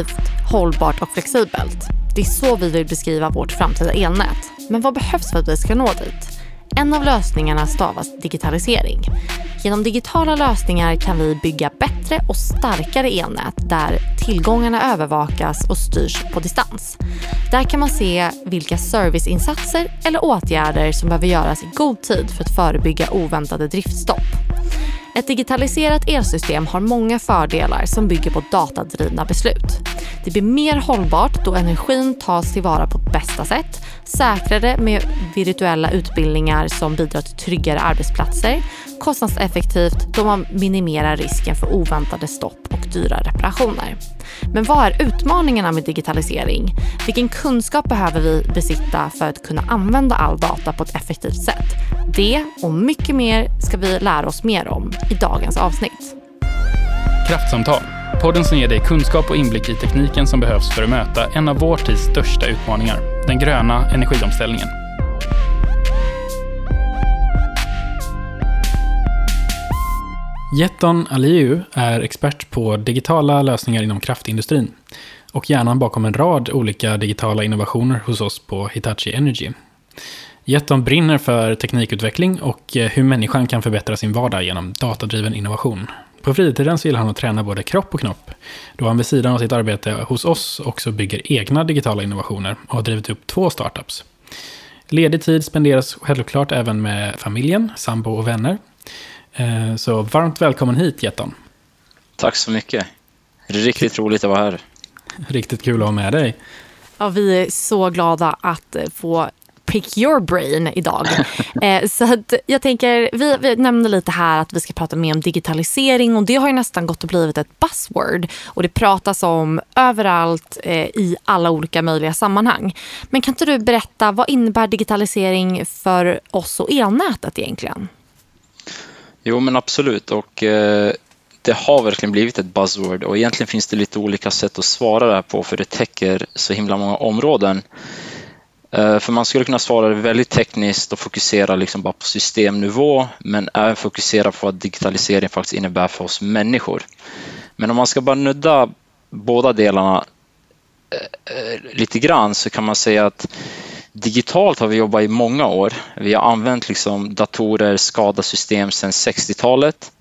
effektivt, hållbart och flexibelt. Det är så vi vill beskriva vårt framtida elnät. Men vad behövs för att vi ska nå dit? En av lösningarna stavas digitalisering. Genom digitala lösningar kan vi bygga bättre och starkare elnät där tillgångarna övervakas och styrs på distans. Där kan man se vilka serviceinsatser eller åtgärder som behöver göras i god tid för att förebygga oväntade driftstopp. Ett digitaliserat elsystem har många fördelar som bygger på datadrivna beslut. Det blir mer hållbart då energin tas tillvara på bästa sätt, säkrare med virtuella utbildningar som bidrar till tryggare arbetsplatser, kostnadseffektivt då man minimerar risken för oväntade stopp och dyra reparationer. Men vad är utmaningarna med digitalisering? Vilken kunskap behöver vi besitta för att kunna använda all data på ett effektivt sätt? Det och mycket mer ska vi lära oss mer om i dagens avsnitt. Kraftsamtal, podden som ger dig kunskap och inblick i tekniken som behövs för att möta en av vår tids största utmaningar, den gröna energiomställningen. Jetton Aliu är expert på digitala lösningar inom kraftindustrin och hjärnan bakom en rad olika digitala innovationer hos oss på Hitachi Energy. Jetton brinner för teknikutveckling och eh, hur människan kan förbättra sin vardag genom datadriven innovation. På fritiden så gillar han att träna både kropp och knopp, då han vid sidan av sitt arbete hos oss också bygger egna digitala innovationer och har drivit upp två startups. Ledig tid spenderas självklart även med familjen, sambo och vänner. Eh, så varmt välkommen hit Jetton. Tack så mycket. Riktigt roligt att vara här. Riktigt kul att ha med dig. Ja, vi är så glada att få pick your brain idag. eh, så att jag tänker, vi, vi nämnde lite här att vi ska prata mer om digitalisering och det har ju nästan gått och blivit ett buzzword och det pratas om överallt eh, i alla olika möjliga sammanhang. Men kan inte du berätta, vad innebär digitalisering för oss och elnätet egentligen? Jo, men absolut. Och eh, det har verkligen blivit ett buzzword och egentligen finns det lite olika sätt att svara det här på för det täcker så himla många områden. Eh, för man skulle kunna svara väldigt tekniskt och fokusera liksom bara på systemnivå men även fokusera på vad digitalisering faktiskt innebär för oss människor. Men om man ska bara nudda båda delarna eh, eh, lite grann så kan man säga att digitalt har vi jobbat i många år. Vi har använt liksom datorer, SCADA-system sedan 60-talet.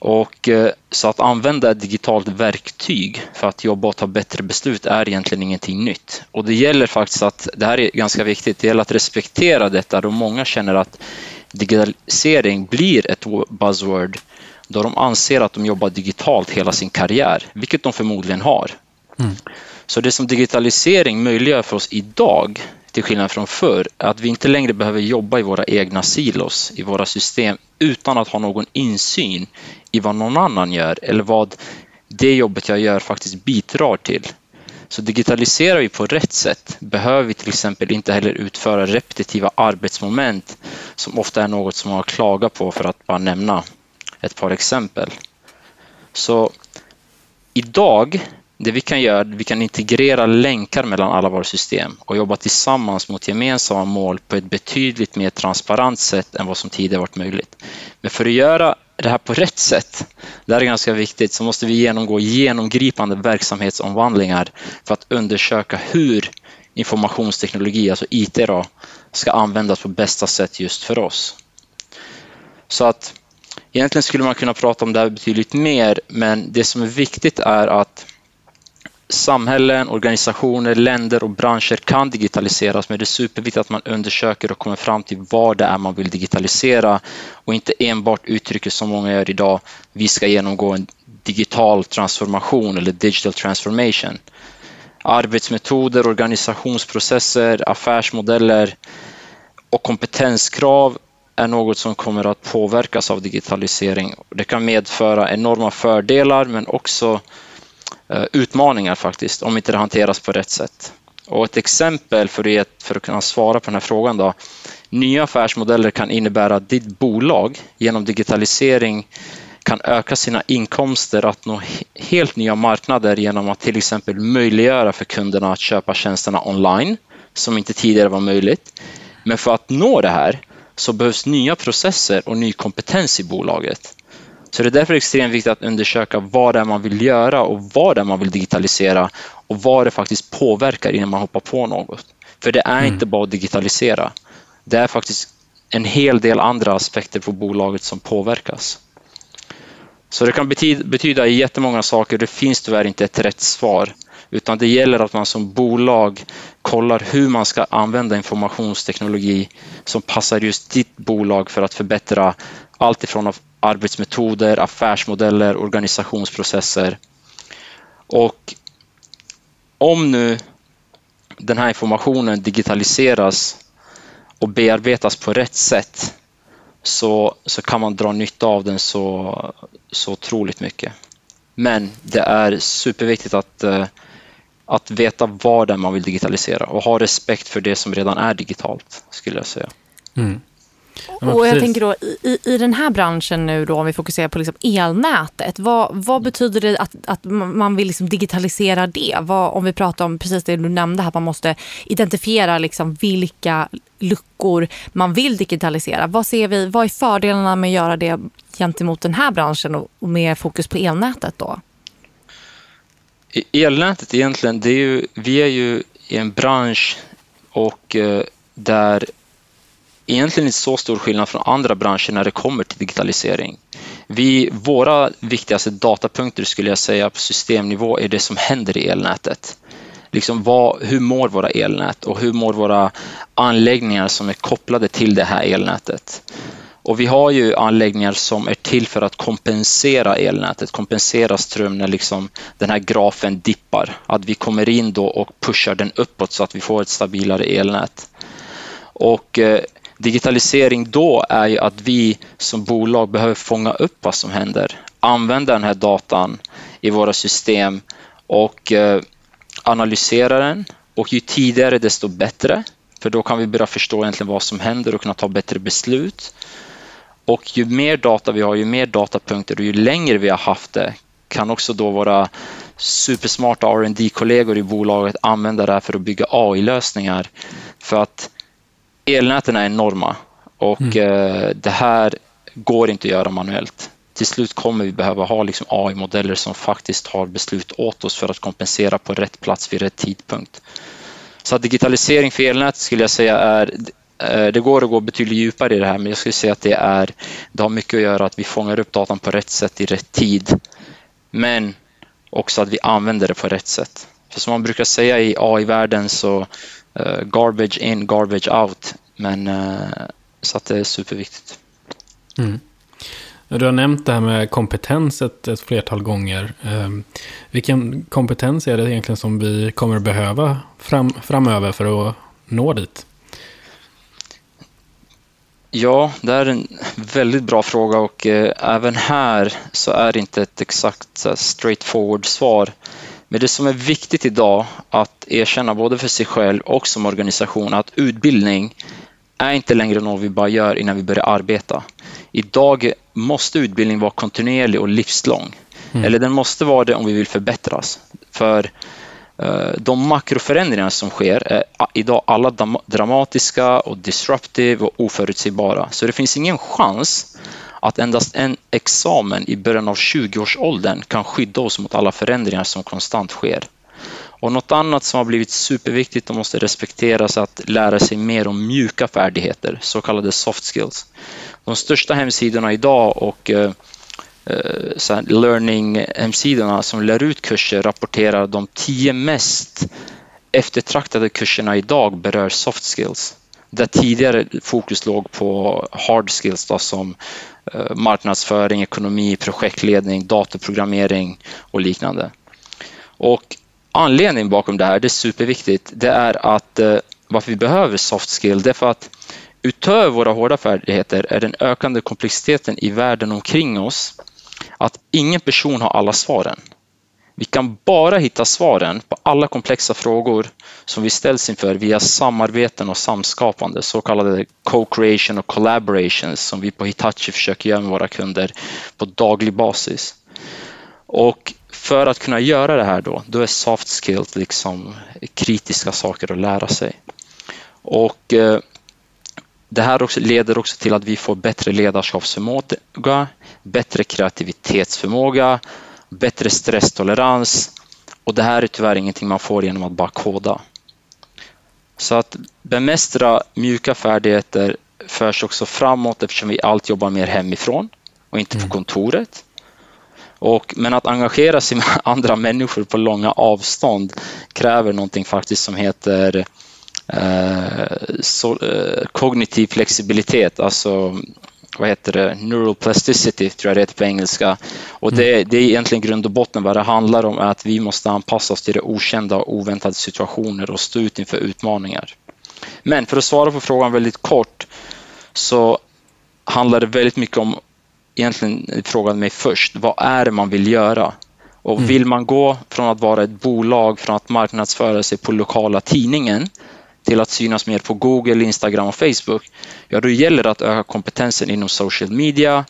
Och eh, så att använda ett digitalt verktyg för att jobba och ta bättre beslut är egentligen ingenting nytt. Och det gäller faktiskt att, det här är ganska viktigt, det gäller att respektera detta då många känner att digitalisering blir ett buzzword då de anser att de jobbar digitalt hela sin karriär, vilket de förmodligen har. Mm. Så det som digitalisering möjliggör för oss idag, till skillnad från förr, att vi inte längre behöver jobba i våra egna silos, i våra system, utan att ha någon insyn i vad någon annan gör eller vad det jobbet jag gör faktiskt bidrar till. Så digitaliserar vi på rätt sätt behöver vi till exempel inte heller utföra repetitiva arbetsmoment som ofta är något som man har klagat på för att bara nämna ett par exempel. Så idag det vi kan göra, vi kan integrera länkar mellan alla våra system och jobba tillsammans mot gemensamma mål på ett betydligt mer transparent sätt än vad som tidigare varit möjligt. Men för att göra det här på rätt sätt, det här är ganska viktigt, så måste vi genomgå genomgripande verksamhetsomvandlingar för att undersöka hur informationsteknologi, alltså IT, då, ska användas på bästa sätt just för oss. Så att egentligen skulle man kunna prata om det här betydligt mer, men det som är viktigt är att samhällen, organisationer, länder och branscher kan digitaliseras men det är superviktigt att man undersöker och kommer fram till vad det är man vill digitalisera och inte enbart uttrycker som många gör idag, vi ska genomgå en digital transformation eller digital transformation. Arbetsmetoder, organisationsprocesser, affärsmodeller och kompetenskrav är något som kommer att påverkas av digitalisering. Det kan medföra enorma fördelar men också Eh, Eh, utmaningar faktiskt, om inte det hanteras på rätt sätt. Och ett exempel för, det, för att kunna svara på den här frågan då. Nya affärsmodeller kan innebära att ditt bolag genom digitalisering kan öka sina inkomster att nå helt nya marknader genom att till exempel möjliggöra för kunderna att köpa tjänsterna online, som inte tidigare var möjligt. Men för att nå det här så behövs nya processer och ny kompetens i bolaget. Så det är därför extremt viktigt att undersöka vad det är man vill göra och vad det är man vill digitalisera och vad det faktiskt påverkar innan man hoppar på något. För det är mm. inte bara att digitalisera. Det är faktiskt en hel del andra aspekter på bolaget som påverkas. Så det kan betyda, betyda jättemånga saker. Det finns tyvärr inte ett rätt svar. Utan det gäller att man som bolag kollar hur man ska använda informationsteknologi som passar just ditt bolag för att förbättra allt ifrån arbetsmetoder, affärsmodeller, organisationsprocesser. Och om nu den här informationen digitaliseras och bearbetas på rätt sätt så, så kan man dra nytta av den så, så otroligt mycket. Men det är superviktigt att, eh, att veta vad det är man vill digitalisera och ha respekt för det som redan är digitalt, skulle jag säga. Mm. Ja, och jag tänker då i, i den här branschen nu då om vi fokuserar på liksom elnätet. Vad, vad betyder det att, att man vill liksom digitalisera det? Vad, om vi pratar om precis det du nämnde här, att man måste identifiera liksom vilka luckor man vill digitalisera. Vad ser vi, vad är fördelarna med att göra det gentemot den här branschen och, och med fokus på elnätet då? Elnätet egentligen, det är ju, vi är ju i en bransch och eh, där egentligen inte så stor skillnad från andra branscher när det kommer till digitalisering. Vi, våra viktigaste datapunkter skulle jag säga på systemnivå är det som händer i elnätet. Liksom vad, hur mår våra elnät och hur mår våra anläggningar som är kopplade till det här elnätet? Och vi har ju anläggningar som är till för att kompensera elnätet, kompensera ström när liksom den här grafen dippar. Att vi kommer in då och pushar den uppåt så att vi får ett stabilare elnät. Och eh, Digitalisering då är ju att vi som bolag behöver fånga upp vad som händer, använda den här datan i våra system och eh, analysera den och ju tidigare desto bättre. För då kan vi börja förstå egentligen vad som händer och kunna ta bättre beslut. Och ju mer data vi har, ju mer datapunkter och ju längre vi har haft det kan också då våra supersmarta rd kollegor i bolaget använda det här för att bygga AI-lösningar. För att elnäten är enorma och mm. Eh, det här går inte att göra manuellt. Till slut kommer vi behöva ha liksom AI-modeller som faktiskt tar beslut åt oss för att kompensera på rätt plats vid rätt tidpunkt. Så digitalisering för elnätet skulle jag säga är eh, det går att gå betydligt djupare i det här, men jag skulle säga att det, är, det har mycket att göra att vi fångar upp datan på rätt sätt i rätt tid. Men också att vi använder det på rätt sätt. För som man brukar säga i AI-världen så garbage in, garbage out. Men uh, så att det är superviktigt. Mm. Du har nämnt det här med kompetens ett, ett flertal gånger. Um, vilken kompetens är det egentligen som vi kommer att behöva fram, framöver för att nå dit? Ja, det är en väldigt bra fråga och eh, även här så är det inte ett exakt straight forward svar. Men det som är viktigt idag att erkänna både för sig själv och som organisation att utbildning är inte längre något vi bara gör innan vi börjar arbeta. Idag måste utbildning vara kontinuerlig och livslång. Mm. Eller den måste vara det om vi vill förbättras. För Eh, de makroförändringar som sker är idag alla dramatiska och disruptive och oförutsägbara. Så det finns ingen chans att endast en examen i början av 20-årsåldern kan skydda oss mot alla förändringar som konstant sker. Och något annat som har blivit superviktigt och måste respekteras är att lära sig mer om mjuka färdigheter, så kallade soft skills. De största hemsidorna idag och eh, Eh, learning-hemsidorna som lär ut kurser rapporterar de tio mest eftertraktade kurserna idag berör soft skills. Där tidigare fokus låg på hard skills då, som Eh, marknadsföring, ekonomi, projektledning, datorprogrammering och liknande. Och anledningen bakom det här, det är superviktigt, det är att eh, varför vi behöver soft skill, det är för att utöver våra hårda färdigheter är den ökande komplexiteten i världen omkring oss att ingen person har alla svaren. Vi kan bara hitta svaren på alla komplexa frågor som vi ställs inför via samarbeten och samskapande, så kallade co-creation och collaborations som vi på Hitachi försöker göra med våra kunder på daglig basis. Och för att kunna göra det här då, då är soft skills liksom kritiska saker att lära sig. Och eh, det här också leder också till att vi får bättre ledarskapsförmåga, bättre kreativitetsförmåga, bättre stresstolerans och det här är tyvärr ingenting man får genom att bara koda. Så att bemästra mjuka färdigheter förs också framåt eftersom vi allt jobbar mer hemifrån och inte på mm. kontoret. Och, men att engagera sig med andra människor på långa avstånd kräver någonting faktiskt som heter eh, so, eh, kognitiv flexibilitet, alltså vad heter det, neural plasticity tror jag det heter på engelska. Och det, mm. det är egentligen grund och botten vad det handlar om är att vi måste anpassa oss till det okända och oväntade situationer och stå ut inför utmaningar. Men för att svara på frågan väldigt kort så handlar det väldigt mycket om, egentligen frågan mig först, vad är det man vill göra? Och mm. vill man gå från att vara ett bolag, från att marknadsföra sig på lokala tidningen till att synas mer på Google, Instagram och Facebook, ja då gäller det att öka kompetensen inom social media,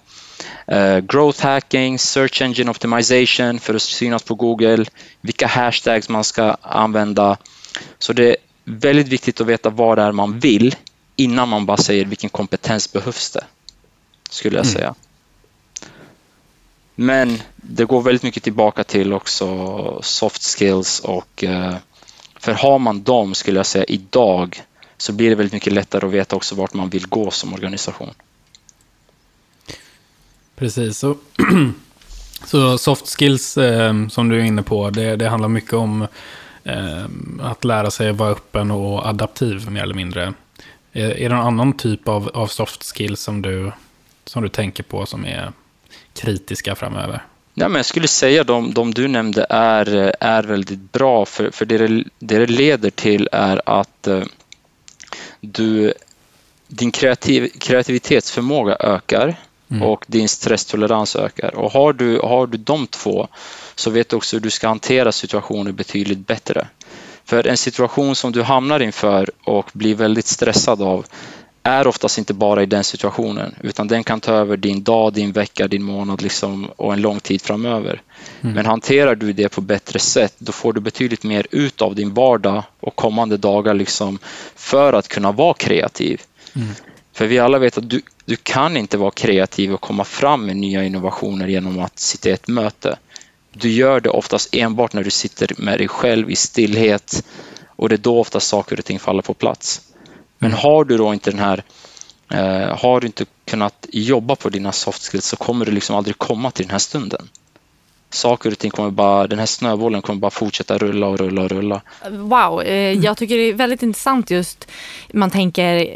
uh, growth hacking, search engine optimization för att synas på Google, vilka hashtags man ska använda. Så det är väldigt viktigt att veta vad det är man vill innan man bara säger vilken kompetens behövs det, skulle jag mm. säga. Men det går väldigt mycket tillbaka till också soft skills och uh, för har man dem, skulle jag säga, idag så blir det väldigt mycket lättare att veta också vart man vill gå som organisation. Precis. Så, så soft skills eh, som du är inne på, det, det handlar mycket om eh, att lära sig att vara öppen och adaptiv mer eller mindre. Är, är det någon annan typ av, av soft skills som du, som du tänker på som är kritiska framöver? Ja, men jag skulle säga de, de du nämnde är, är väldigt bra för, för det, det, det leder till är att eh, du, din kreativ, kreativitetsförmåga ökar mm. och din stresstolerans ökar. Och har du, har du de två så vet du också hur du ska hantera situationer betydligt bättre. För en situation som du hamnar inför och blir väldigt stressad av är oftast inte bara i den situationen utan den kan ta över din dag, din vecka, din månad liksom, och en lång tid framöver. Mm. Men hanterar du det på bättre sätt då får du betydligt mer ut av din vardag och kommande dagar liksom, för att kunna vara kreativ. Mm. För vi alla vet att du, du kan inte vara kreativ och komma fram med nya innovationer genom att sitta i ett möte. Du gör det oftast enbart när du sitter med dig själv i stillhet och det är då ofta saker och ting faller på plats. Men har du då inte den här eh, har du inte kunnat jobba på dina soft skills så kommer du liksom aldrig komma till den här stunden. Saker och ting kommer bara, den här snöbollen kommer bara fortsätta rulla och rulla och rulla. Wow, eh, jag tycker det är väldigt intressant just, man tänker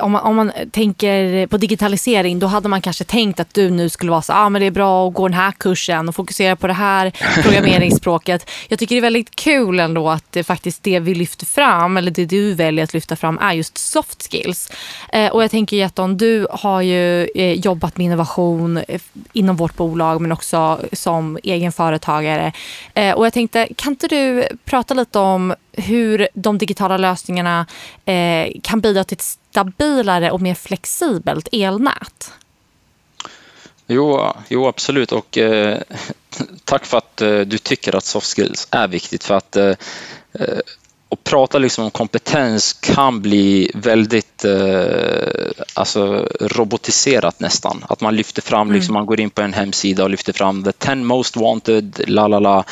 om man, om man tänker på digitalisering, då hade man kanske tänkt att du nu skulle vara så, ah, men det är bra att gå den här kursen och fokusera på det här programmeringsspråket. Jag tycker det är väldigt kul ändå att det faktiskt det vi lyfter fram, eller det du väljer att lyfta fram, är just soft skills. Eh, och jag tänker Jetton, du har ju eh, jobbat med innovation inom vårt bolag, men också som egen företagare. Eh, och jag tänkte, kan inte du prata lite om hur de digitala lösningarna eh, kan bidra till ett stabilare och mer flexibelt elnät? Jo, jo absolut. Och eh, tack för att eh, du tycker att soft skills är viktigt. För att eh, eh och prata liksom om kompetens kan bli väldigt eh, alltså robotiserat nästan. Att man lyfter fram, mm. liksom, man går in på en hemsida och lyfter fram the 10 most wanted, la la la.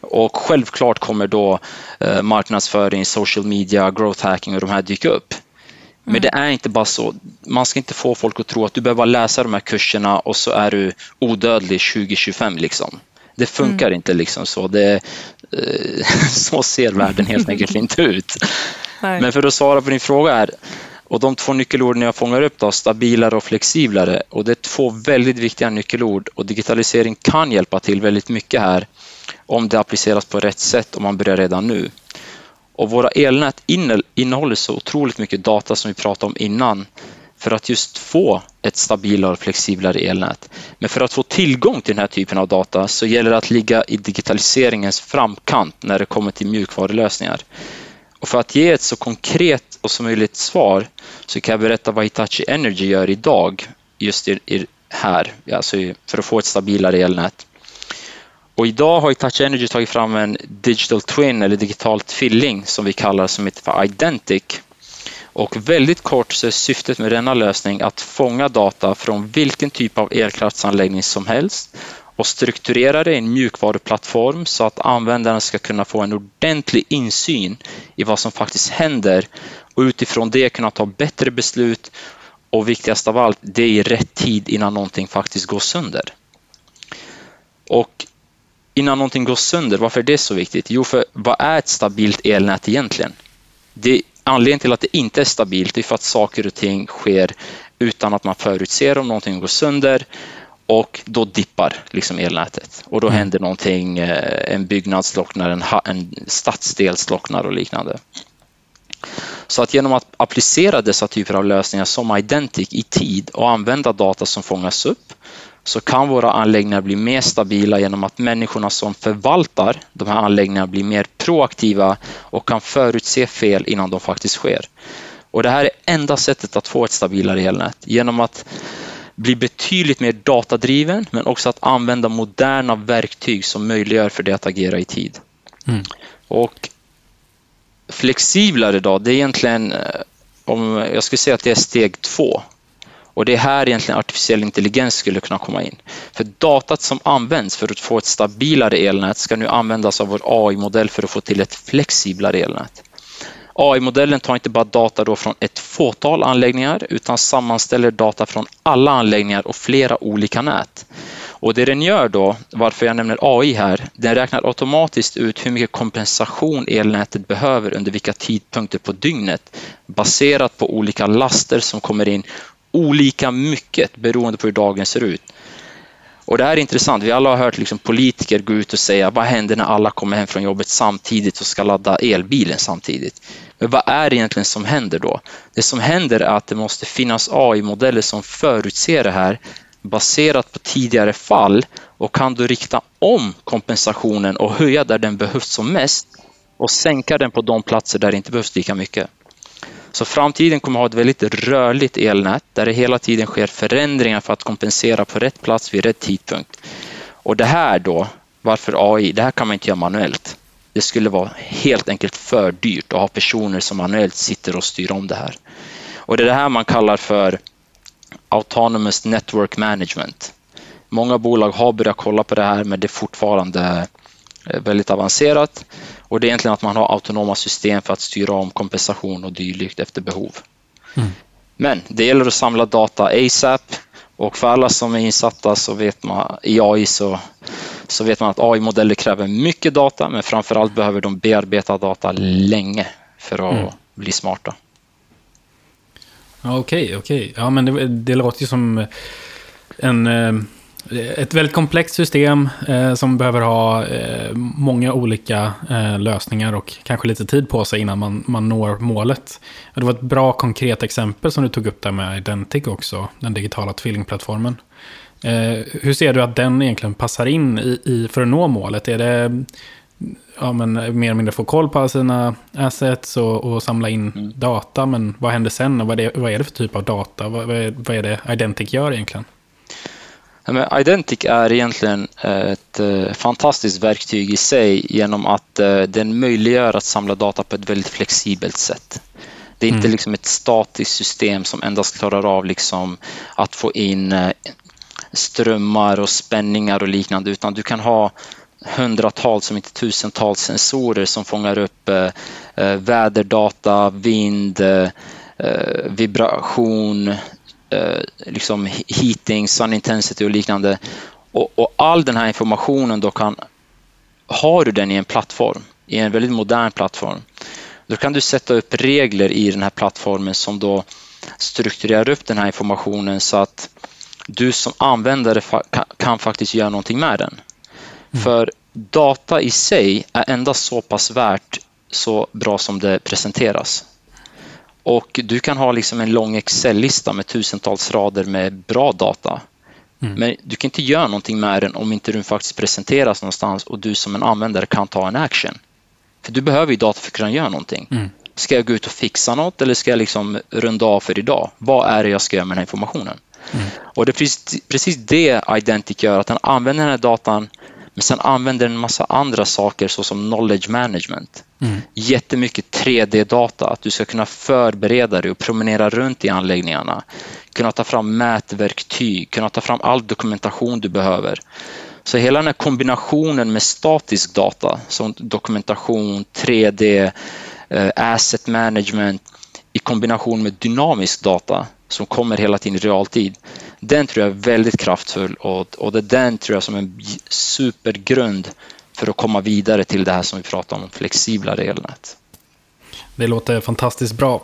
Och självklart kommer då eh, marknadsföring, social media, growth hacking och de här dyka upp. Men mm. det är inte bara så. Man ska inte få folk att tro att du behöver läsa de här kurserna och så är du odödlig 2025. Liksom. Det funkar mm. inte liksom så. Det, så ser världen helt enkelt inte ut. Nej. Men för att svara på din fråga är och de två nyckelorden jag fångar upp då, stabilare och flexiblare. Och det är två väldigt viktiga nyckelord och digitalisering kan hjälpa till väldigt mycket här om det appliceras på rätt sätt och man börjar redan nu. Och våra elnät innehåller så otroligt mycket data som vi pratade om innan för att just få ett stabilare och flexiblare elnät. Men för att få tillgång till den här typen av data så gäller det att ligga i digitaliseringens framkant när det kommer till mjukvarulösningar. Och för att ge ett så konkret och som möjligt svar så kan jag berätta vad Hitachi Energy gör idag just här, alltså för att få ett stabilare elnät. Och idag har Hitachi Energy tagit fram en digital twin eller digital tvilling som vi kallar som heter för Identic. Och väldigt kort så är syftet med denna lösning att fånga data från vilken typ av elkraftsanläggning som helst och strukturera det i en mjukvaruplattform så att användaren ska kunna få en ordentlig insyn i vad som faktiskt händer och utifrån det kunna ta bättre beslut och viktigast av allt, det är i rätt tid innan någonting faktiskt går sönder. Och innan någonting går sönder, varför är det så viktigt? Jo, för vad är ett stabilt elnät egentligen? Det, anledningen till att det inte är stabilt är för att saker och ting sker utan att man förutser om någonting går sönder och då dippar liksom elnätet och då mm. händer någonting, eh, en byggnad slocknar, en, en stadsdel slocknar och liknande. Så att genom att applicera dessa typer av lösningar som Identic i tid och använda data som fångas upp så kan våra anläggningar bli mer stabila genom att människorna som förvaltar de här anläggningarna blir mer proaktiva och kan förutse fel innan de faktiskt sker. Och det här är enda sättet att få ett stabilare elnät genom att bli betydligt mer datadriven men också att använda moderna verktyg som möjliggör för det att agera i tid. Mm. Och flexiblare då, det är egentligen, eh, om jag skulle säga att det är steg två. Och det är här egentligen artificiell intelligens skulle kunna komma in. För datat som används för att få ett stabilare elnät ska nu användas av vår AI-modell för att få till ett flexiblare elnät. AI-modellen tar inte bara data då från ett fåtal anläggningar utan sammanställer data från alla anläggningar och flera olika nät. Och det den gör då, varför jag nämner AI här, den räknar automatiskt ut hur mycket kompensation elnätet behöver under vilka tidpunkter på dygnet baserat på olika laster som kommer in olika mycket beroende på hur dagen ser ut. Och det här är intressant. Vi alla har hört liksom politiker gå ut och säga vad händer när alla kommer hem från jobbet samtidigt och ska ladda elbilen samtidigt? Men vad är det egentligen som händer då? Det som händer är att det måste finnas AI-modeller som förutser det här baserat på tidigare fall och kan då rikta om kompensationen och höja där den behövs som mest och sänka den på de platser där det inte behövs lika mycket. Så framtiden kommer att ha ett väldigt rörligt elnät där det hela tiden sker förändringar för att kompensera på rätt plats vid rätt tidpunkt. Och det här då, varför AI? Det här kan man inte göra manuellt. Det skulle vara helt enkelt för dyrt att ha personer som manuellt sitter och styr om det här. Och det är det här man kallar för Autonomous Network Management. Många bolag har börjat kolla på det här men det är fortfarande väldigt avancerat och det är egentligen att man har autonoma system för att styra om kompensation och dylikt efter behov. Mm. Men det gäller att samla data ASAP och för alla som är insatta så vet man i AI så, så vet man att AI-modeller kräver mycket data men framförallt behöver de bearbeta data länge för att mm. bli smarta. Okej, okay, okej. Okay. Ja, men det, det låter ju som en, eh, ett väldigt komplext system eh, som behöver ha eh, många olika eh, lösningar och kanske lite tid på sig innan man, man når målet. Det var ett bra konkret exempel som du tog upp där med Identic också, den digitala tvillingplattformen. Eh, hur ser du att den egentligen passar in i, i, för att nå målet? Är det ja, men, mer eller mindre få koll på sina assets och, och samla in mm. data. Men vad händer sen och vad är, det, vad är det för typ av data? Vad, vad, är, vad är det Identic gör egentligen? Men Identic är egentligen ett eh, fantastiskt verktyg i sig genom att eh, den möjliggör att samla data på ett väldigt flexibelt sätt. Det är inte mm. liksom ett statiskt system som endast klarar av liksom att få in eh, strömmar och spänningar och liknande utan du kan ha hundratals, om inte tusentals sensorer som fångar upp väderdata, vind, vibration, liksom heating, sun intensity och liknande. Och, och, all den här informationen då kan, har du den i en plattform, i en väldigt modern plattform, då kan du sätta upp regler i den här plattformen som då strukturerar upp den här informationen så att du som användare kan, kan faktiskt göra någonting med den. Mm. För data i sig är endast så pass värt så bra som det presenteras. Och du kan ha liksom en lång Excel-lista med tusentals rader med bra data. Mm. Men du kan inte göra någonting med den om inte den faktiskt presenteras någonstans och du som en användare kan ta en action. För du behöver ju data för att kunna göra någonting. Mm. Ska jag gå ut och fixa något eller ska jag liksom runda av för idag? Vad är det jag ska göra med den här informationen? Mm. Och det är precis, precis det Identic gör, att den använder den här datan men sen använder den en massa andra saker såsom knowledge management. Mm. Jättemycket 3D-data, att du ska kunna förbereda dig och promenera runt i anläggningarna. Kunna ta fram mätverktyg, kunna ta fram all dokumentation du behöver. Så hela den här kombinationen med statisk data som dokumentation, 3D, eh, asset management i kombination med dynamisk data som kommer hela tiden i realtid. Den tror jag är väldigt kraftfull och, och det är den tror jag som är en supergrund för att komma vidare till det här som vi pratar om, flexibla elnät. Det låter fantastiskt bra.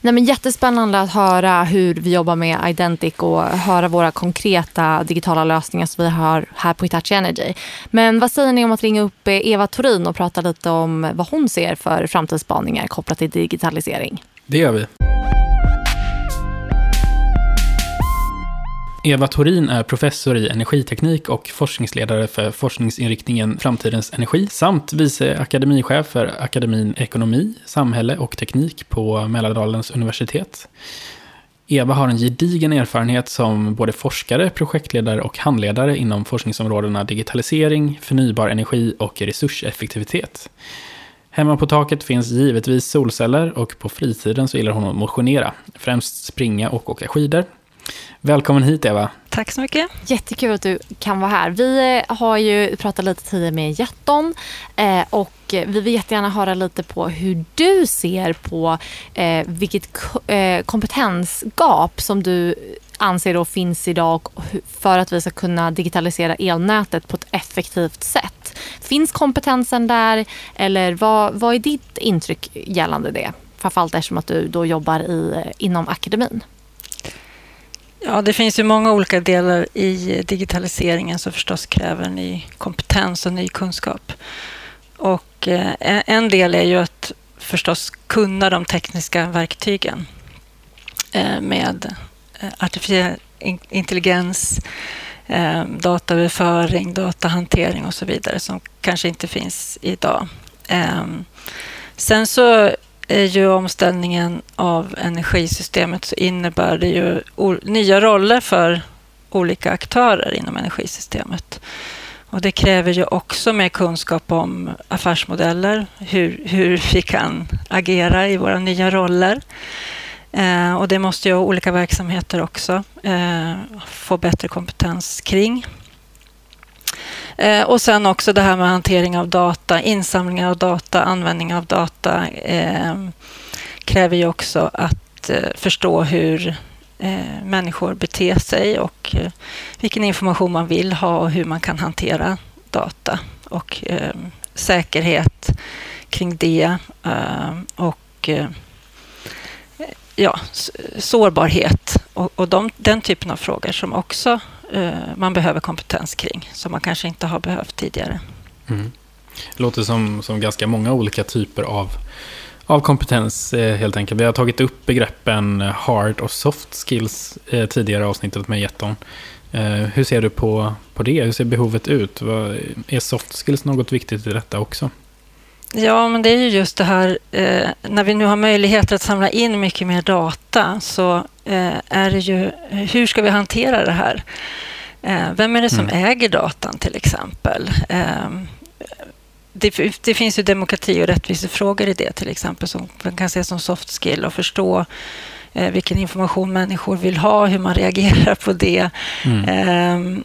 Nej, men jättespännande att höra hur vi jobbar med Identic och höra våra konkreta digitala lösningar som vi har här på Hitachi Energy. Men vad säger ni om att ringa upp Eva Torin och prata lite om vad hon ser för framtidsspaningar kopplat till digitalisering? Det gör vi. Eva Torin är professor i energiteknik och forskningsledare för forskningsinriktningen Framtidens energi samt vice akademichef för akademin Ekonomi, samhälle och teknik på Mälardalens universitet. Eva har en gedigen erfarenhet som både forskare, projektledare och handledare inom forskningsområdena digitalisering, förnybar energi och resurseffektivitet. Hemma på taket finns givetvis solceller och på fritiden så gillar hon att motionera, främst springa och åka skidor. Välkommen hit Eva. Tack så mycket. Jättekul att du kan vara här. Vi eh, har ju pratat lite tidigare med Jetton eh, och vi vill jättegärna höra lite på hur du ser på eh, vilket kompetensgap som du anser då finns idag för att vi ska kunna digitalisera elnätet på ett effektivt sätt. Finns kompetensen där eller vad, vad är ditt intryck gällande det? Framförallt eftersom att du då jobbar i, inom akademin. Ja, det finns ju många olika delar i digitaliseringen som förstås kräver ny kompetens och ny kunskap. Och eh, en del är ju att förstås kunna de tekniska verktygen eh, med eh, artificiell intelligens, dataöverföring, datahantering och så vidare som kanske inte finns idag. Ehm, sen så är ju omställningen av energisystemet så innebär det ju nya roller för olika aktörer inom energisystemet. Och det kräver ju också mer kunskap om affärsmodeller, hur, hur vi kan agera i våra nya roller. Eh, och det måste ju olika verksamheter också eh, få bättre kompetens kring. Eh, och sen också det här med hantering av data, insamling av data, användning av data eh, kräver ju också att eh, förstå hur eh, människor beter sig och eh, vilken information man vill ha och hur man kan hantera data och eh, säkerhet kring det eh, och eh, ja, sårbarhet och, och de, den typen av frågor som också Eh, man behöver kompetens kring, som man kanske inte har behövt tidigare. Mm. Det låter som, som ganska många olika typer av, av kompetens eh, helt enkelt. Vi har tagit upp begreppen hard och soft skills eh, tidigare avsnittet med Jetton. Eh, hur ser du på, på det? Hur ser behovet ut? Vad, är soft skills något viktigt i detta också? Ja, men det är ju just det här, eh, när vi nu har möjligheter att samla in mycket mer data så eh, är det ju, hur ska vi hantera det här? Eh, vem är det som mm. äger datan till exempel? Eh, det, det, finns ju demokrati och rättvisefrågor i det till exempel som man kan se som soft skill och förstå eh, vilken information människor vill ha, hur man reagerar på det. Mm.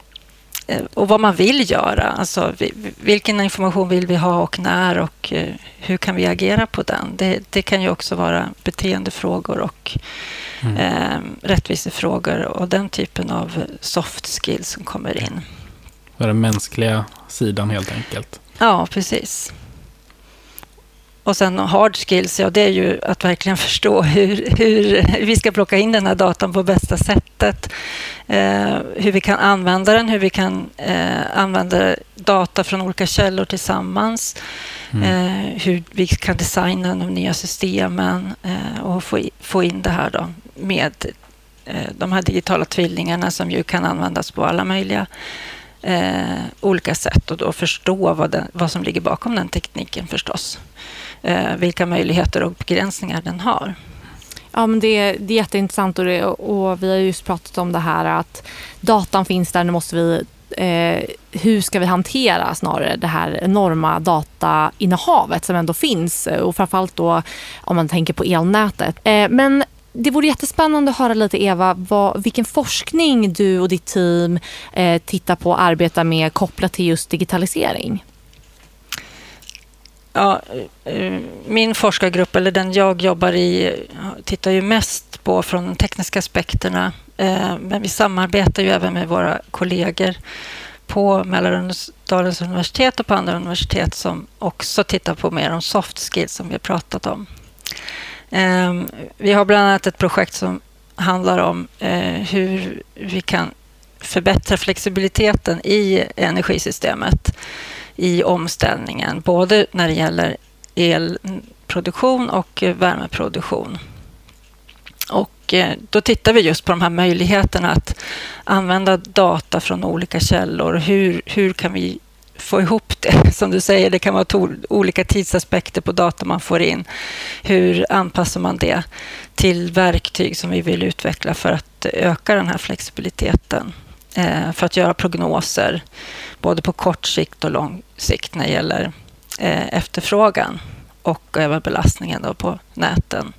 Eh, och vad man vill göra. Alltså, vilken information vill vi ha och när och eh, hur kan vi agera på den? Det, det kan ju också vara beteendefrågor och mm. eh, rättvisefrågor och den typen av soft skills som kommer in. Det är den mänskliga sidan helt enkelt. Ja, precis. Och sen hard skills, ja det är ju att verkligen förstå hur, hur vi ska plocka in den här datan på bästa sättet. Eh, hur vi kan använda den, hur vi kan eh, använda data från olika källor tillsammans. Mm. Eh, hur vi kan designa de nya systemen eh, och få, få in det här då med eh, de här digitala tvillingarna som ju kan användas på alla möjliga eh, olika sätt och då förstå vad, den, vad som ligger bakom den tekniken förstås. Eh, vilka möjligheter och begränsningar den har. Ja, men det, det är jätteintressant och, det, och vi har just pratat om det här att datan finns där, nu måste vi eh, hur ska vi hantera snarare det här enorma datainnehavet som ändå finns eh, och framförallt då om man tänker på elnätet. Eh, men det vore jättespännande att höra lite Eva, vad, vilken forskning du och ditt team eh, tittar på och arbetar med kopplat till just digitalisering. Ja, eh, min forskargrupp, eller den jag jobbar i, tittar ju mest på från de tekniska aspekterna. Eh, men vi samarbetar ju även med våra kollegor på Mälardalens universitet och på andra universitet som också tittar på mer om soft skills som vi har pratat om. Eh, vi har bland annat ett projekt som handlar om hur vi kan förbättra flexibiliteten i energisystemet i omställningen, både när det gäller elproduktion och värmeproduktion. Och eh, då tittar vi just på de här möjligheterna att använda data från olika källor. Hur, hur kan vi få ihop det? Som du säger, det kan vara olika tidsaspekter på data man får in. Hur anpassar man det till verktyg som vi vill utveckla för att öka den här flexibiliteten? Eh, för att göra prognoser både på kort sikt och lång sikt när det gäller eh, efterfrågan och även belastningen då på näten.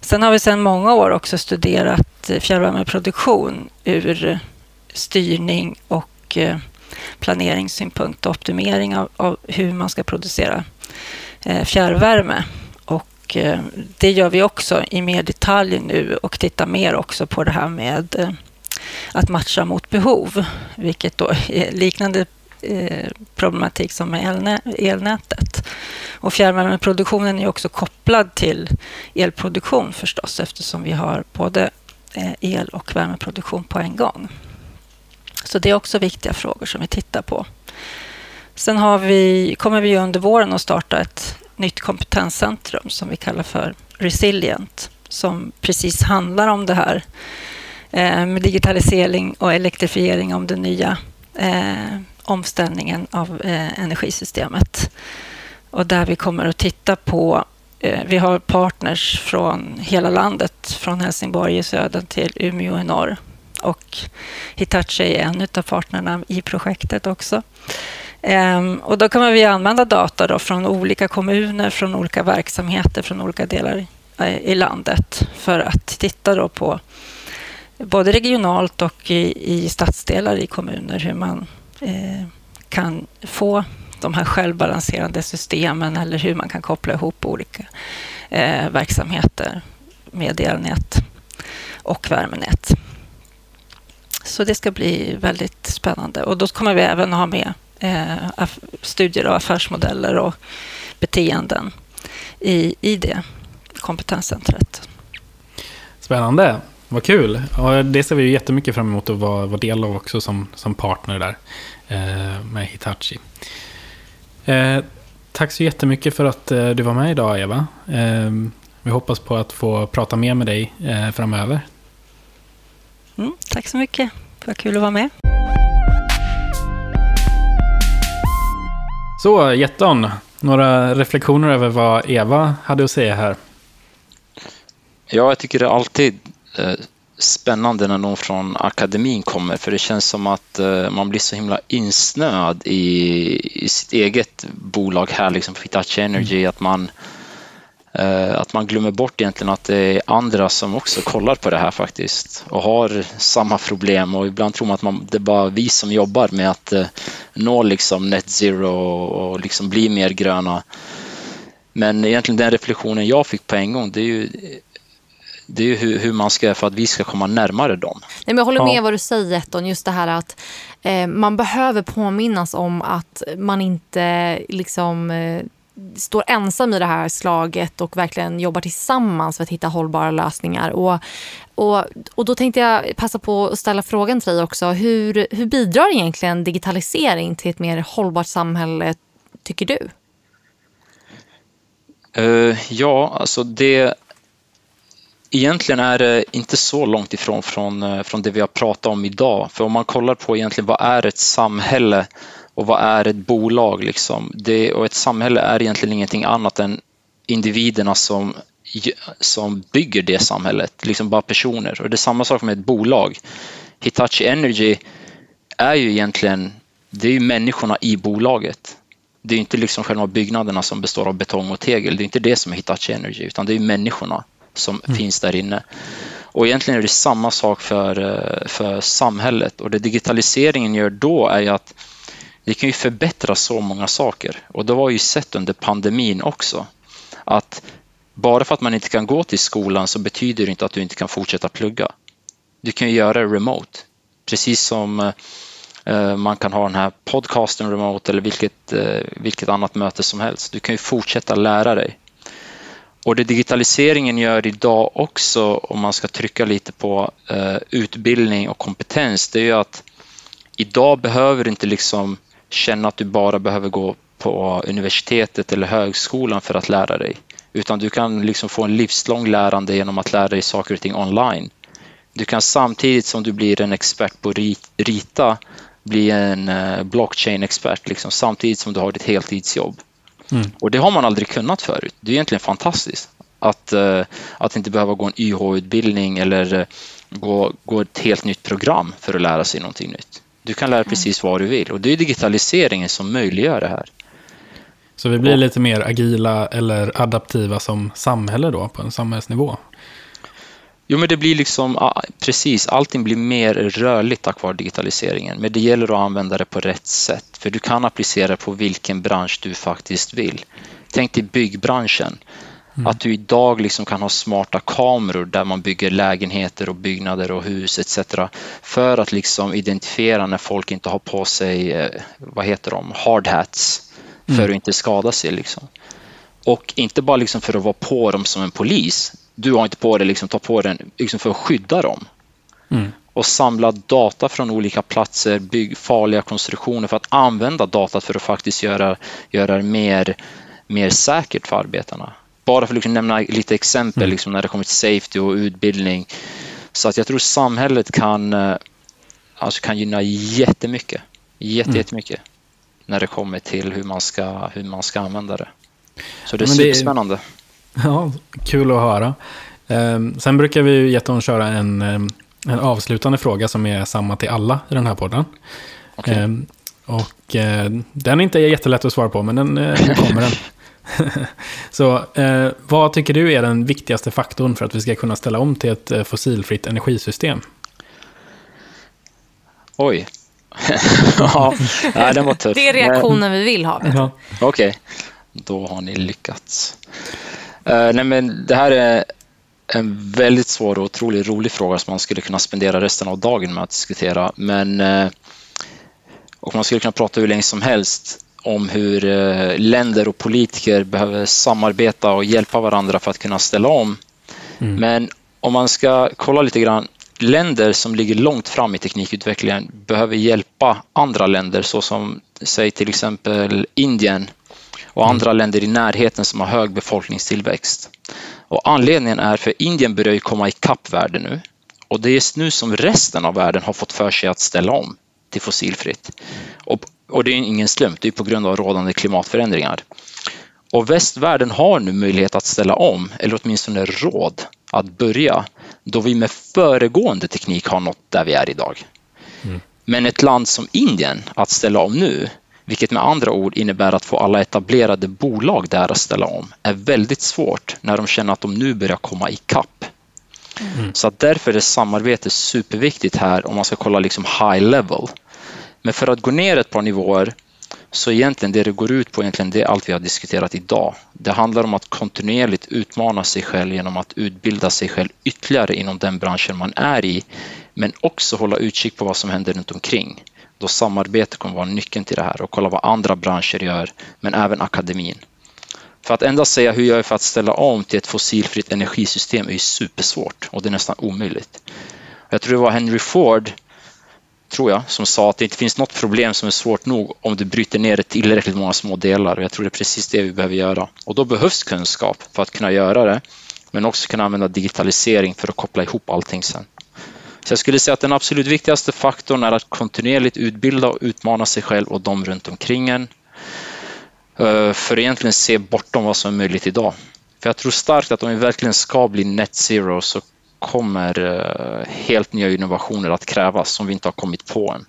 Sen har vi sedan många år också studerat eh, fjärrvärmeproduktion ur styrning och eh, planeringssynpunkt och optimering av, av hur man ska producera fjärrvärme. Och det gör vi också i mer detalj nu och tittar mer också på det här med att matcha mot behov, vilket då är liknande Eh, problematik som med elnätet. Och fjärrvärmeproduktionen är också kopplad till elproduktion förstås eftersom vi har både eh, el och värmeproduktion på en gång. Så det är också viktiga frågor som vi tittar på. Sen har vi, kommer vi under våren att starta ett nytt kompetenscentrum som vi kallar för Resilient som precis handlar om det här eh, med digitalisering och elektrifiering om det nya omställningen av eh, energisystemet. Och där vi kommer att titta på eh, vi har partners från hela landet, från Helsingborg i söder till Umeå i norr. Och Hitachi är en av partnerna i projektet också. Ehm, och då kan vi använda data då från olika kommuner, från olika verksamheter, från olika delar eh, i landet för att titta då på både regionalt och i, i stadsdelar i kommuner hur man Eh, kan få de här självbalanserande systemen eller hur man kan koppla ihop olika eh, verksamheter med elnät och värmenät. Så det ska bli väldigt spännande och då kommer vi även ha med eh, studier av affärsmodeller och beteenden i, i det kompetenscentret. Spännande. Vad kul. Och det ser vi jättemycket fram emot att vara, vara del av också som, som partner där eh, med Hitachi. Eh, tack så jättemycket för att eh, du var med idag Eva. Eh, vi hoppas på att få prata mer med dig eh, framöver. Mm, tack så mycket. Det var kul att vara med. Så, Jetton. Några reflektioner över vad Eva hade att säga här? Ja, jag tycker det alltid spännande när någon från akademin kommer för det känns som att eh, man blir så himla insnöad i, i sitt eget bolag här, liksom Hitachi Energy, mm. att man eh, att man glömmer bort egentligen att det är andra som också kollar på det här faktiskt och har samma problem och ibland tror man att man, det är bara vi som jobbar med att nå liksom net zero och liksom bli mer gröna. Men egentligen den reflektionen jag fick på en gång, det är ju det är ju hur, hur, man ska göra för att vi ska komma närmare dem. Nej, men jag håller med ja. vad du säger Etton, just det här att eh, man behöver påminnas om att man inte liksom eh, står ensam i det här slaget och verkligen jobbar tillsammans för att hitta hållbara lösningar. Och, och, och då tänkte jag passa på att ställa frågan till dig också. Hur, hur bidrar egentligen digitalisering till ett mer hållbart samhälle, tycker du? Uh, ja, alltså det Egentligen är det inte så långt ifrån från, eh, från det vi har pratat om idag. För om man kollar på egentligen vad är ett samhälle och vad är ett bolag? Liksom? Det, och ett samhälle är egentligen ingenting annat än individerna som, som bygger det samhället, liksom bara personer. Och det är samma sak med ett bolag. Hitachi Energy är ju egentligen, det är ju människorna i bolaget. Det är inte liksom själva byggnaderna som består av betong och tegel. Det är inte det som är Hitachi Energy, utan det är människorna som mm. finns där inne. Och egentligen är det samma sak för, eh, för samhället och det digitaliseringen gör då är ju att det kan ju förbättra så många saker och det var ju sett under pandemin också att bara för att man inte kan gå till skolan så betyder det inte att du inte kan fortsätta plugga. Du kan ju göra det remote, precis som eh, man kan ha den här podcasten remote eller vilket, eh, vilket annat möte som helst. Du kan ju fortsätta lära dig. Och det digitaliseringen gör idag också, om man ska trycka lite på eh, utbildning och kompetens, det är ju att idag behöver du inte liksom känna att du bara behöver gå på universitetet eller högskolan för att lära dig, utan du kan liksom få en livslång lärande genom att lära dig saker och ting online. Du kan samtidigt som du blir en expert på rita bli en eh, blockchain-expert liksom, samtidigt som du har ditt heltidsjobb. Mm. Och det har man aldrig kunnat förut. Det är egentligen fantastiskt att, uh, att inte behöva gå en YH-utbildning eller uh, gå, gå ett helt nytt program för att lära sig någonting nytt. Du kan lära mm. precis vad du vill och det är digitaliseringen som möjliggör det här. Så vi blir lite mer agila eller adaptiva som samhälle då på en samhällsnivå? Jo, men det blir liksom precis, allting blir mer rörligt tack vare digitaliseringen. Men det gäller att använda det på rätt sätt, för du kan applicera på vilken bransch du faktiskt vill. Tänk dig byggbranschen. Mm. Att du idag liksom kan ha smarta kameror där man bygger lägenheter och byggnader och hus etc. För att liksom identifiera när folk inte har på sig, eh, vad heter de, hard hats för mm. att inte skada sig. Liksom. Och inte bara liksom för att vara på dem som en polis, du har inte på dig, liksom, ta på den liksom för att skydda dem. Mm. Och samla data från olika platser, bygg farliga konstruktioner för att använda datat för att faktiskt göra, göra det mer, mer säkert för arbetarna. Bara för att liksom nämna lite exempel mm. liksom, när det kommer till safety och utbildning. Så att jag tror samhället kan, eh, alltså kan gynna jättemycket, jätte, mm. jättemycket när det kommer till hur man ska, hur man ska använda det. Så det är superspännande. Ja, kul att höra. Ehm, sen brukar vi ju Jetton köra en, ehm, en avslutande fråga som är samma till alla i den här podden. Okay. Ehm, och eh, den är inte jättelätt att svara på, men den, eh, nu kommer den. Så eh, vad tycker du är den viktigaste faktorn för att vi ska kunna ställa om till ett fossilfritt energisystem? Oj. ja, den var tuff. Det är reaktionen vi vill ha. Ja. Okej, okay. då har ni lyckats. Uh, nej, men det här är en väldigt svår och otroligt rolig fråga som man skulle kunna spendera resten av dagen med att diskutera. Men, uh, och man skulle kunna prata hur länge som helst om hur uh, länder och politiker behöver samarbeta och hjälpa varandra för att kunna ställa om. Mm. Men om man ska kolla lite grann, länder som ligger långt fram i teknikutvecklingen behöver hjälpa andra länder såsom säg till exempel Indien och andra mm. länder i närheten som har hög befolkningstillväxt. Och anledningen är för Indien börjar ju komma ikapp världen nu och det är nu som resten av världen har fått för sig att ställa om till fossilfritt. Och, och det är ingen slump, det är på grund av rådande klimatförändringar. Och västvärlden har nu möjlighet att ställa om, eller åtminstone råd att börja, då vi med föregående teknik har nått där vi är idag. Mm. Men ett land som Indien att ställa om nu, vilket med andra ord innebär att få alla etablerade bolag där att ställa om, är väldigt svårt när de känner att de nu börjar komma ikapp. Mm. Så att därför är samarbete superviktigt här om man ska kolla liksom high level. Men för att gå ner ett par nivåer så egentligen det det går ut på egentligen det är allt vi har diskuterat idag. Det handlar om att kontinuerligt utmana sig själv genom att utbilda sig själv ytterligare inom den branschen man är i, men också hålla utkik på vad som händer runt omkring då samarbete kommer vara nyckeln till det här och kolla vad andra branscher gör, men även akademin. För att endast säga hur jag gör för att ställa om till ett fossilfritt energisystem är ju supersvårt och det är nästan omöjligt. Jag tror det var Henry Ford, tror jag, som sa att det inte finns något problem som är svårt nog om du bryter ner det tillräckligt många små delar. Och jag tror det är precis det vi behöver göra. Och då behövs kunskap för att kunna göra det, men också kunna använda digitalisering för att koppla ihop allting sen. Så jag skulle säga att den absolut viktigaste faktorn är att kontinuerligt utbilda och utmana sig själv och de runt omkring en. Eh, för att egentligen se bortom vad som är möjligt idag. För jag tror starkt att om vi verkligen ska bli net zero så kommer eh, helt nya innovationer att krävas som vi inte har kommit på än.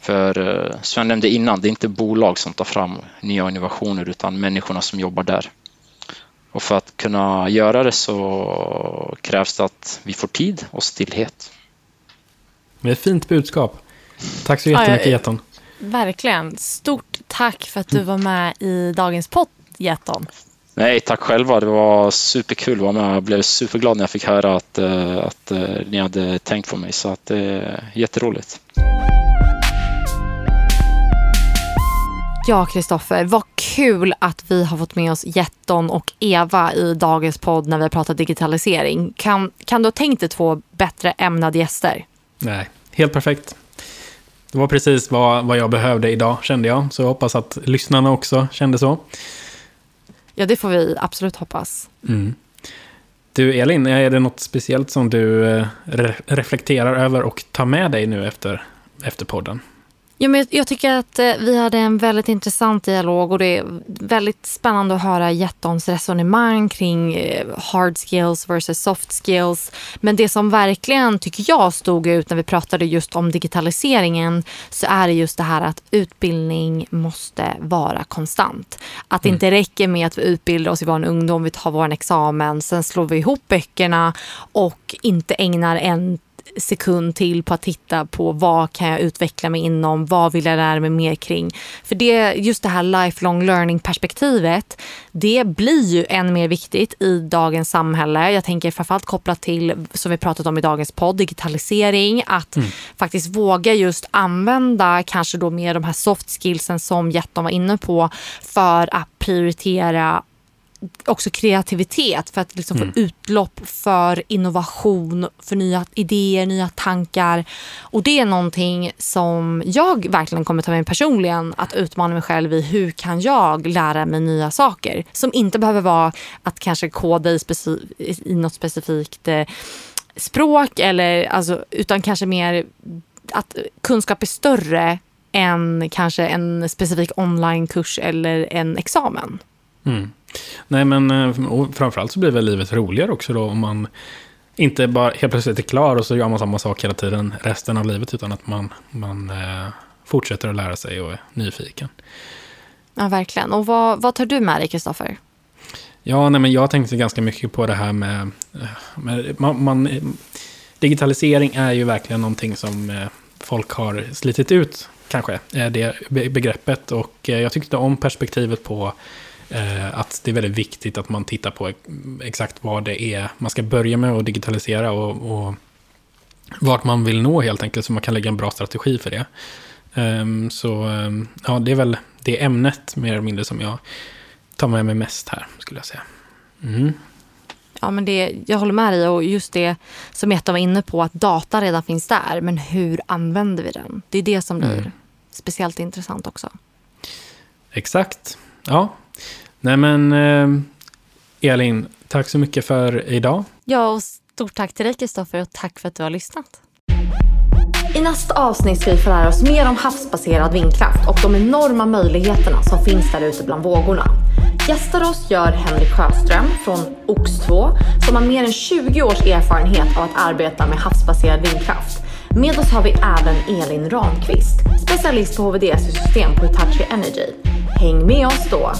För eh, som jag nämnde innan, det är inte bolag som tar fram nya innovationer utan människorna som jobbar där. Och för att kunna göra det så krävs det att vi får tid och stillhet. Det är ett fint budskap. Tack så jättemycket Ja. Verkligen. Stort tack för att du var med i dagens podd, Getton. Nej, tack själva. Det var superkul att vara med. Jag blev superglad när jag fick höra att, eh, att eh, ni hade tänkt på mig. Så att det är jätteroligt. Ja, Kristoffer, vad kul att vi har fått med oss Getton och Eva i dagens podd när vi har pratat digitalisering. Kan, kan du ha tänkt dig två bättre ämnade gäster? Nej, helt perfekt. Det var precis vad, vad jag behövde idag, kände jag. Så jag hoppas att lyssnarna också kände så. Ja, det får vi absolut hoppas. Mm. Du Elin, är det något speciellt som du eh, re reflekterar över och tar med dig nu efter, efter podden? Ja, men jag, tycker att eh, vi hade en väldigt intressant dialog och det är väldigt spännande att höra Jettons resonemang kring eh, hard skills versus soft skills. Men det som verkligen tycker jag stod ut när vi pratade just om digitaliseringen så är det just det här att utbildning måste vara konstant. Att det inte räcker med att vi utbildar oss i vår ungdom, vi tar vår examen, sen slår vi ihop böckerna och inte ägnar en sekund till på att titta på vad kan jag utveckla mig inom, vad vill jag lära mig mer kring. För det, just det här lifelong learning perspektivet, det blir ju än mer viktigt i dagens samhälle. Jag tänker framförallt kopplat till, som vi pratat om i dagens podd, digitalisering, att faktiskt våga just använda kanske då mer de här soft skillsen som Jetton var inne på för att prioritera också kreativitet för att liksom få utlopp för innovation, för nya idéer, nya tankar. Och det är någonting som jag verkligen kommer ta med mig personligen, att utmana mig själv i hur kan jag lära mig nya saker? Som inte behöver vara att kanske koda i, speci- i något specifikt eh, språk, eller, alltså, utan kanske mer att kunskap är större än kanske en specifik onlinekurs eller en examen. Mm. Nej, men eh, framförallt så blir väl livet roligare också då om man inte bara helt plötsligt är klar och så gör man samma sak hela tiden resten av livet utan att man, man eh, fortsätter att lära sig och är nyfiken. Ja, verkligen. Och vad, vad tar du med dig, Kristoffer? Ja, nej, men jag tänkte ganska mycket på det här med, eh, med man, man, digitalisering är ju verkligen någonting som folk har slitit ut, kanske, det be- begreppet. Och jag tyckte om perspektivet på att det är väldigt viktigt att man tittar på exakt vad det är man ska börja med att digitalisera och, och vart man vill nå helt enkelt, så man kan lägga en bra strategi för det. Ehm, så ehm, ja, det är väl det ämnet mer eller mindre som jag tar med mig mest här, skulle jag säga. Mm. Ja, men det, jag håller med dig och just det som Etta var inne på att data redan finns där men hur använder vi den? Det är det som blir Mm. speciellt intressant också. Exakt. Ja. Nej men, eh, Elin, tack så mycket för idag. Ja, och stort tack till dig Kristoffer och tack för att du har lyssnat. I nästa avsnitt ska vi få lära oss mer om havsbaserad vindkraft och de enorma möjligheterna som finns där ute bland vågorna. Gästar oss gör Henrik Sjöström från OX2 som har mer än 20 års erfarenhet av att arbeta med havsbaserad vindkraft. Med oss har vi även Elin Ramqvist, specialist på HVDC-system på Hitachi Energy. Häng med oss då!